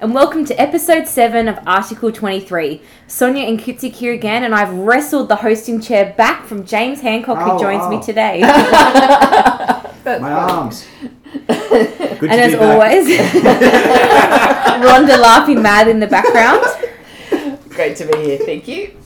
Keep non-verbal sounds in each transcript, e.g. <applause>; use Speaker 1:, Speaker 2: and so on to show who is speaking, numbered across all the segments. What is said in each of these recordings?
Speaker 1: and welcome to episode 7 of Article 23. Sonia and Kutzik here again, and I've wrestled the hosting chair back from James Hancock, who
Speaker 2: Ow,
Speaker 1: joins me today. <laughs>
Speaker 2: My arms. <laughs> Good to
Speaker 1: and as
Speaker 2: be back.
Speaker 1: always, <laughs> Rhonda laughing mad in the background.
Speaker 3: Great to be here. Thank you.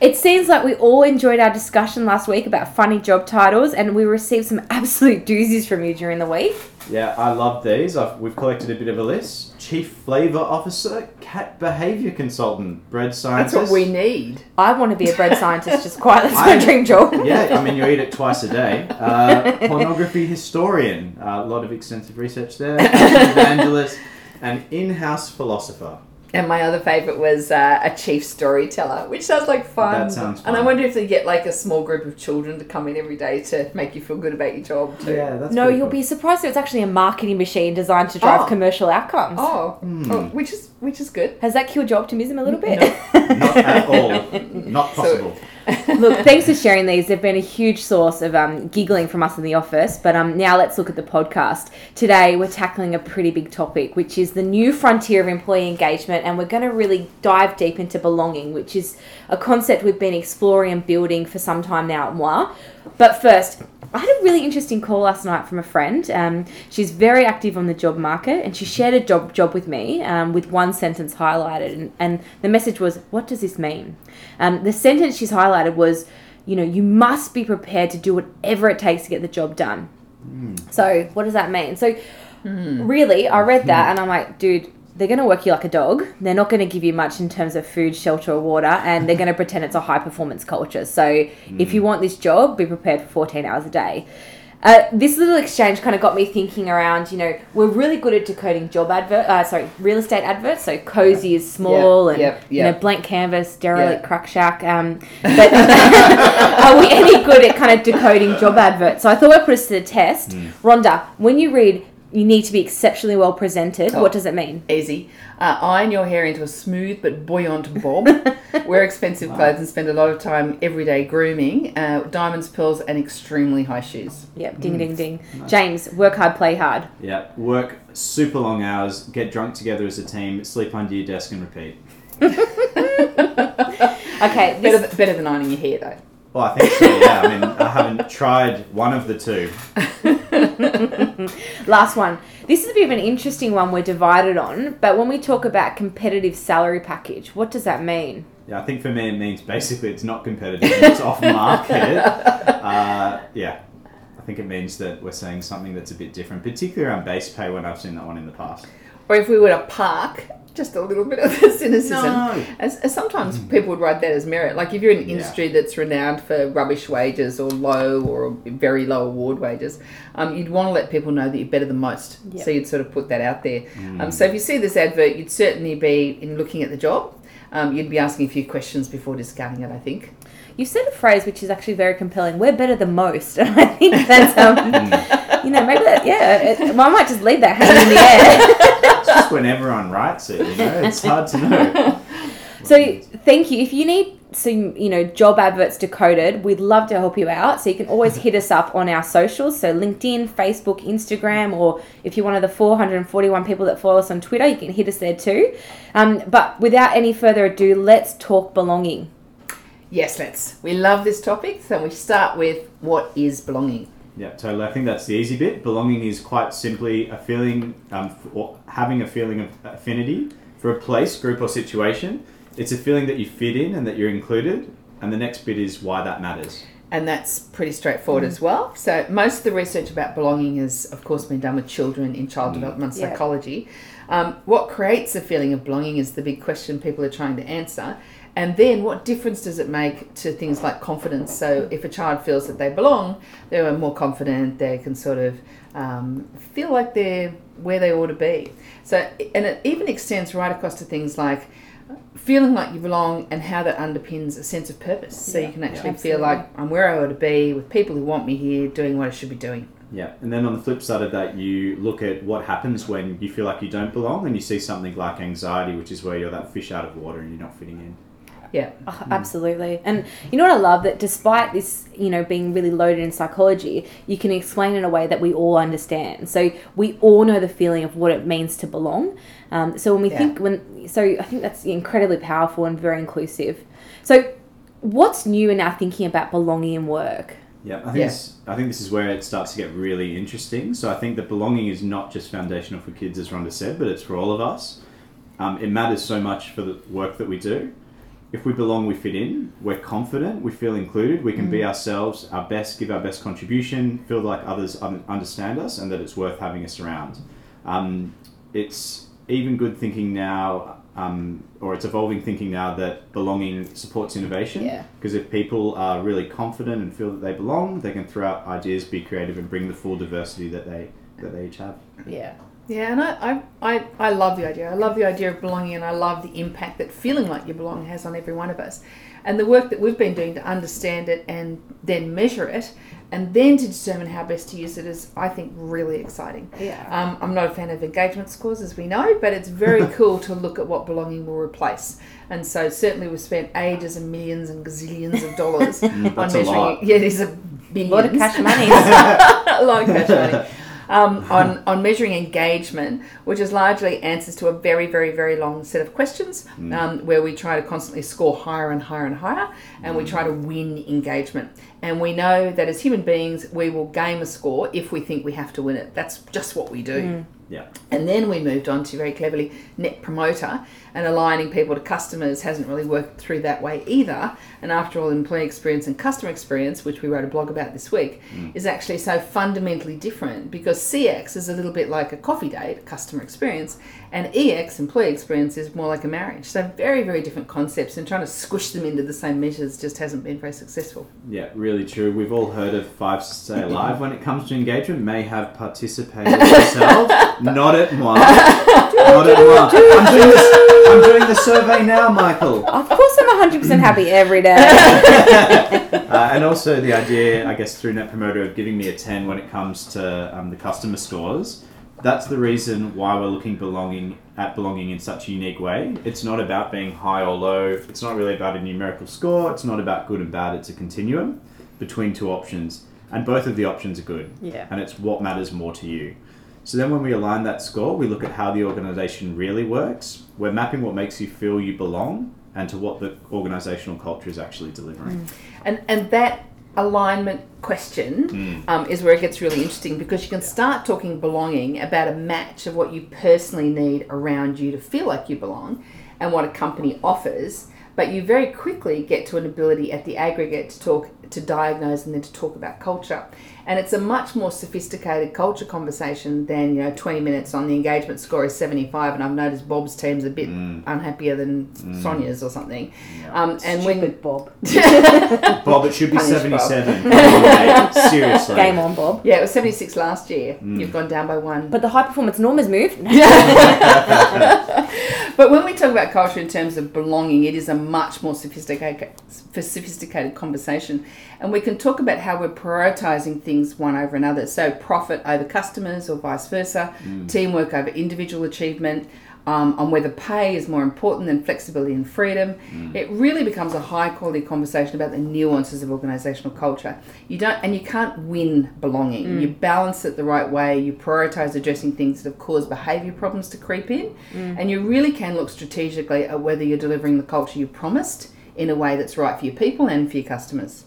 Speaker 1: It seems like we all enjoyed our discussion last week about funny job titles, and we received some <laughs> absolute doozies from you during the week.
Speaker 2: Yeah, I love these. I've, we've collected a bit of a list. Chief Flavor Officer, Cat Behavior Consultant, Bread Scientist.
Speaker 3: That's
Speaker 2: Scientist.
Speaker 3: what we need.
Speaker 1: I want to be a bread <laughs> scientist, just quite. That's my
Speaker 2: I-
Speaker 1: dream job. <laughs>
Speaker 2: Yeah, I mean, you eat it twice a day. Uh, pornography historian, uh, a lot of extensive research there. Evangelist, and in-house philosopher.
Speaker 3: And my other favourite was uh, a chief storyteller, which sounds like fun.
Speaker 2: That sounds fun.
Speaker 3: And I wonder if they get like a small group of children to come in every day to make you feel good about your job too.
Speaker 2: Yeah, that's
Speaker 1: No, you'll
Speaker 2: cool.
Speaker 1: be surprised if it's actually a marketing machine designed to drive
Speaker 3: Oh.
Speaker 1: commercial outcomes.
Speaker 3: Oh,
Speaker 2: Hmm.
Speaker 3: oh, which is which is good.
Speaker 1: Has that killed your optimism a little bit?
Speaker 2: Not at all. <laughs> Not
Speaker 3: So-
Speaker 2: possible.
Speaker 1: Look, thanks for sharing these. They've been a huge source of um, giggling from us in the office. But um, now let's look at the podcast. Today, we're tackling a pretty big topic, which is the new frontier of employee engagement. And we're going to really dive deep into belonging, which is a concept we've been exploring and building for some time now at Moi. But first, I had a really interesting call last night from a friend. Um, she's very active on the job market, and she shared a job job with me um, with one sentence highlighted, and, and the message was, "What does this mean?" Um, the sentence she's highlighted was, "You know, you must be prepared to do whatever it takes to get the job done." So, what does that mean? So, really, I read that, and I'm like, dude. They're going to work you like a dog. They're not going to give you much in terms of food, shelter, or water, and they're going to pretend it's a high performance culture. So, if you want this job, be prepared for 14 hours a day. Uh, this little exchange kind of got me thinking around. You know, we're really good at decoding job advert, uh, sorry, real estate adverts. So cozy is small, and
Speaker 3: yep,
Speaker 1: you know, blank canvas, derelict,
Speaker 3: Yeah.
Speaker 1: crack shack. Um, but <laughs> are we any good at kind of decoding job adverts? So I thought I'd put us to the test. Rhonda, when you read, you need to be exceptionally well presented.
Speaker 3: Oh.
Speaker 1: What does it mean?
Speaker 3: Easy. Uh, iron your hair into a smooth but buoyant bob. <laughs> Wear expensive clothes and spend a lot of time every day grooming. Uh, diamonds, pearls, and extremely high shoes.
Speaker 1: Yep, ding, ding, ding. James, work hard, play hard.
Speaker 2: Yeah, work super long hours, get drunk together as a team, sleep under your desk and repeat. <laughs>
Speaker 1: Okay, this,
Speaker 3: th- better than ironing your hair though.
Speaker 2: Well, I think so, yeah. I mean, I haven't tried one of the two. <laughs> <laughs>
Speaker 1: last one. This is a bit of an interesting one we're divided on, but when we talk about competitive salary package, what does that mean?
Speaker 2: Yeah, I think for me it means basically it's not competitive, it's off market. <laughs> Uh, yeah, I think it means that we're saying something that's a bit different, particularly around base pay when I've seen that one in the past.
Speaker 3: Or if we were to park just a little bit of the cynicism.
Speaker 2: No.
Speaker 3: As, as sometimes people would write that as merit. Like if you're in an
Speaker 2: Yeah.
Speaker 3: industry that's renowned for rubbish wages or low or very low award wages, um, you'd want to let people know that you're better than most.
Speaker 1: Yep.
Speaker 3: So you'd sort of put that out there. Um, so if you see this advert, you'd certainly be in looking at the job. Um, you'd be asking a few questions before discarding it. I think.
Speaker 1: You said a phrase which is actually very compelling. We're better than most, <laughs> and I think that's um, you know, maybe that, yeah. It, well, I might just leave that hanging in the air.
Speaker 2: It's just when everyone writes it, you know, it's hard to know.
Speaker 1: So thank you. If you need some, you know, job adverts decoded, we'd love to help you out. So you can always hit us up on our socials. So LinkedIn, Facebook, Instagram, or if you're one of the 441 people that follow us on Twitter, you can hit us there too. Um, but without any further ado, let's talk belonging.
Speaker 3: Yes, let's. We love this topic, so we start with what is belonging.
Speaker 2: Yeah, totally. I think that's the easy bit. Belonging is quite simply a feeling, um, or having a feeling of affinity for a place, group, or situation. It's a feeling that you fit in and that you're included. And the next bit is why that matters.
Speaker 3: And that's pretty straightforward as well. So, most of the research about belonging has, of course, been done with children in child development
Speaker 1: Yeah.
Speaker 3: psychology. Um, what creates a feeling of belonging is the big question people are trying to answer. And then, what difference does it make to things like confidence? So, if a child feels that they belong, they're more confident, they can sort of um, feel like they're where they ought to be. So, and it even extends right across to things like feeling like you belong and how that underpins a sense of purpose. So
Speaker 1: Yeah,
Speaker 3: you can actually
Speaker 1: yeah,
Speaker 3: feel like I'm where I ought to be with people who want me here, doing what I should be doing.
Speaker 2: Yeah, and then on the flip side of that, you look at what happens when you feel like you don't belong, and you see something like anxiety, which is where you're that fish out of water and you're not fitting in.
Speaker 3: Yeah.
Speaker 1: Oh, absolutely. And you know what I love? That despite this, you know, being really loaded in psychology, you can explain in a way that we all understand. So we all know the feeling of what it means to belong. Um, so when we
Speaker 3: Yeah.
Speaker 1: think, when, so I think that's incredibly powerful and very inclusive. So what's new in our thinking about belonging in work?
Speaker 2: Yeah, I think
Speaker 3: Yeah.
Speaker 2: This, I think this is where it starts to get really interesting. So I think that belonging is not just foundational for kids, as Rhonda said, but it's for all of us. Um, it matters so much for the work that we do. If we belong, we fit in. We're confident. We feel included. We can be ourselves, our best, give our best contribution, feel like others understand us, and that it's worth having us around. Um, it's even good thinking now, um, or it's evolving thinking now that belonging supports innovation.
Speaker 1: Yeah.
Speaker 2: Because if people are really confident and feel that they belong, they can throw out ideas, be creative, and bring the full diversity that they that they each have.
Speaker 1: Yeah.
Speaker 3: Yeah, and I, I, I, I love the idea. I love the idea of belonging, and I love the impact that feeling like you belong has on every one of us. And the work that we've been doing to understand it and then measure it, and then to determine how best to use it is, I think, really exciting.
Speaker 1: Yeah.
Speaker 3: Um, I'm not a fan of engagement scores, as we know, but it's very <laughs> cool to look at what belonging will replace. And so, certainly, we've spent ages and millions and gazillions of dollars <laughs> on
Speaker 2: Mm, a
Speaker 3: measuring.
Speaker 2: lot.
Speaker 3: Yeah, it is a <laughs>
Speaker 1: A lot of cash money.
Speaker 3: a lot of cash money. Um, on, on measuring engagement, which is largely answers to a very, very, very long set of questions um, where we try to constantly score higher and higher and higher, and we try to win engagement. And we know that as human beings, we will game a score if we think we have to win it. That's just what we do.
Speaker 2: Yeah.
Speaker 3: And then we moved on to very cleverly net promoter and aligning people to customers hasn't really worked through that way either. And after all, employee experience and customer experience, which we wrote a blog about this week, mm. is actually so fundamentally different because CX is a little bit like a coffee date, customer experience, and EX, employee experience, is more like a marriage. So very, very different concepts and trying to squish them into the same measures just hasn't been very successful.
Speaker 2: Yeah, really true. We've all heard of Five Stay <laughs> Alive when it comes to engagement. May have participated yourself. <laughs> Not at one. Not at one. <laughs> I'm doing, this, I'm doing the survey now, Michael.
Speaker 1: of course, I'm 100% happy every day. <laughs> <laughs>
Speaker 2: Uh, and also the idea, I guess, through Net Promoter of giving me a 10 when it comes to um, the customer scores. That's the reason why we're looking belonging at belonging in such a unique way. It's not about being high or low. It's not really about a numerical score. It's not about good and bad. It's a continuum between two options, and both of the options are good.
Speaker 1: Yeah.
Speaker 2: And it's what matters more to you. So then, when we align that score, we look at how the organization really works. We're mapping what makes you feel you belong and to what the organizational culture is actually delivering.
Speaker 3: And and that alignment question um, is where it gets really interesting because you can start talking belonging about a match of what you personally need around you to feel like you belong and what a company offers. But you very quickly get to an ability at the aggregate to talk, to diagnose, and then to talk about culture. And it's a much more sophisticated culture conversation than you know 20 minutes on the engagement score is 75, and I've noticed Bob's team's a bit mm. unhappier than mm. Sonia's or something. Um, and when
Speaker 1: Stupid Bob. <laughs>
Speaker 2: Bob, it should be
Speaker 3: Punish
Speaker 2: 77. Come on, mate. Seriously.
Speaker 1: Game on, Bob.
Speaker 3: Yeah, it was 76 last year. Mm. You've gone down by one.
Speaker 1: But the high performance norm has moved. <laughs> <laughs>
Speaker 3: But when we talk about culture in terms of belonging, it is a much more sophisticated, sophisticated conversation. And we can talk about how we're prioritizing things one over another. So, profit over customers or vice versa, mm. teamwork over individual achievement, um, on whether pay is more important than flexibility and freedom. Mm. It really becomes a high quality conversation about the nuances of organizational culture. You don't, and you can't win belonging. Mm. You balance it the right way. You prioritize addressing things that have caused behavior problems to creep in, mm. and you really can look strategically at whether you're delivering the culture you promised in a way that's right for your people and for your customers.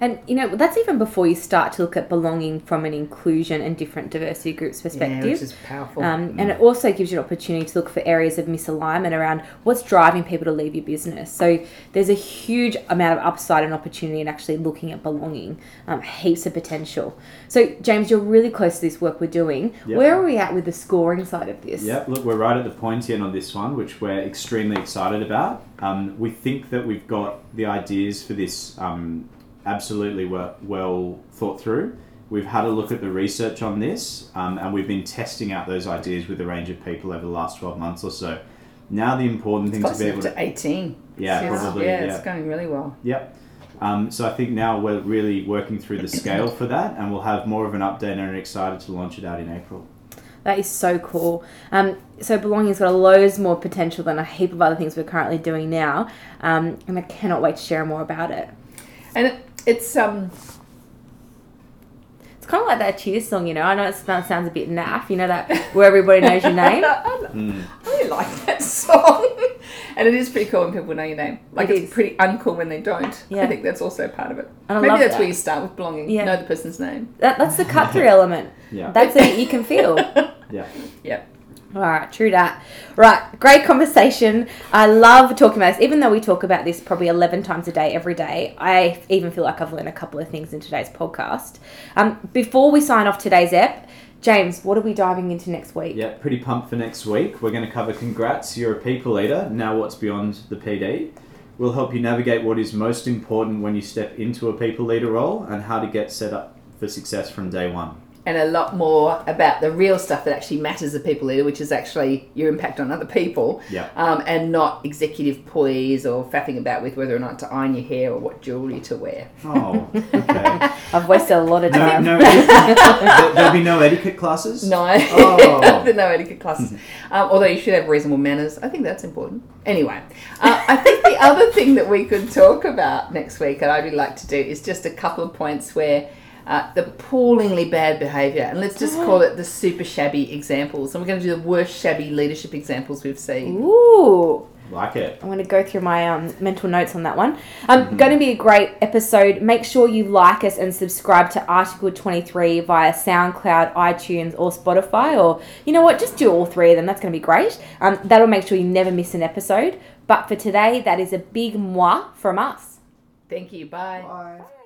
Speaker 1: And you know, that's even before you start to look at belonging from an inclusion and different diversity groups perspective, Yeah,
Speaker 3: which is powerful.
Speaker 1: Um, and it also gives you an opportunity to look for areas of misalignment around what's driving people to leave your business. So there's a huge amount of upside and opportunity in actually looking at belonging, um, heaps of potential. So, James, you're really close to this work we're doing.
Speaker 2: Yep.
Speaker 1: Where are we at with the scoring side of this?
Speaker 2: Yeah, look, we're right at the point end on this one, which we're extremely excited about. Um, we think that we've got the ideas for this um, absolutely well, well thought through. We've had a look at the research on this, um, and we've been testing out those ideas with a range of people over the last 12 months or so. Now, the important thing to be able
Speaker 3: to
Speaker 2: to
Speaker 3: 18.
Speaker 2: Yeah,
Speaker 3: So
Speaker 2: probably,
Speaker 3: Yeah,
Speaker 2: yeah.
Speaker 3: it's going really well.
Speaker 2: Yep. Um, so I think now we're really working through the scale for that, and we'll have more of an update and are excited to launch it out in April.
Speaker 1: That is so cool. Um, so belonging's got a loads more potential than a heap of other things we're currently doing now, um, and I cannot wait to share more about it.
Speaker 3: And it, it's um
Speaker 1: It's kind of like that Cheers song, you know. I know it sounds sounds a bit naff, you know that where everybody knows your name. <laughs>
Speaker 3: I
Speaker 2: Mm.
Speaker 3: really like that song. <laughs> and it is pretty cool when people know your name. Like
Speaker 1: It
Speaker 3: it's
Speaker 1: is.
Speaker 3: pretty uncool when they don't.
Speaker 1: Yeah.
Speaker 3: I think that's also part of it.
Speaker 1: And I
Speaker 3: Maybe
Speaker 1: love
Speaker 3: that's
Speaker 1: that.
Speaker 3: where you start with belonging.
Speaker 1: Yeah.
Speaker 3: Know the person's name.
Speaker 1: That, that's the <laughs> cut through element.
Speaker 2: Yeah.
Speaker 1: That's it. You can feel.
Speaker 2: Yeah.
Speaker 3: Yeah.
Speaker 1: All right, true that. Right, great conversation. I love talking about this, even though we talk about this probably 11 times a day, every day. I even feel like I've learned a couple of things in today's podcast. Um, before we sign off today's ep, James, what are we diving into next week?
Speaker 2: Yeah, pretty pumped for next week. We're going to cover congrats, you're a people leader. Now, what's beyond the PD? We'll help you navigate what is most important when you step into a people leader role and how to get set up for success from day one.
Speaker 3: And a lot more about the real stuff that actually matters to people leader, which is actually your impact on other people.
Speaker 2: Yeah.
Speaker 3: Um, and not executive poise or faffing about with whether or not to iron your hair or what jewellery to wear.
Speaker 2: Oh, okay. <laughs>
Speaker 1: I've wasted a lot of time.
Speaker 2: no, <laughs> there- there'll be no etiquette classes?
Speaker 3: No,
Speaker 2: Oh. <laughs>
Speaker 3: the no etiquette classes. Um, although you should have reasonable manners. I think that's important. Anyway, uh, I think the other thing that we could talk about next week, and I'd really like to do, is just a couple of points where uh, the appallingly bad behaviour, and let's just call <gasps> it the super shabby examples. And we're going to do the worst shabby leadership examples we've seen.
Speaker 1: Ooh.
Speaker 2: Like it.
Speaker 1: I'm going to go through my um, mental notes on that one. Um, Going to be a great episode. Make sure you like us and subscribe to Article 23 via SoundCloud, iTunes, or Spotify. Or, you know what, just do all three of them. That's going to be great. Um, that'll make sure you never miss an episode. But for today, that is a big moi from us.
Speaker 3: Thank you. Bye.
Speaker 2: Bye.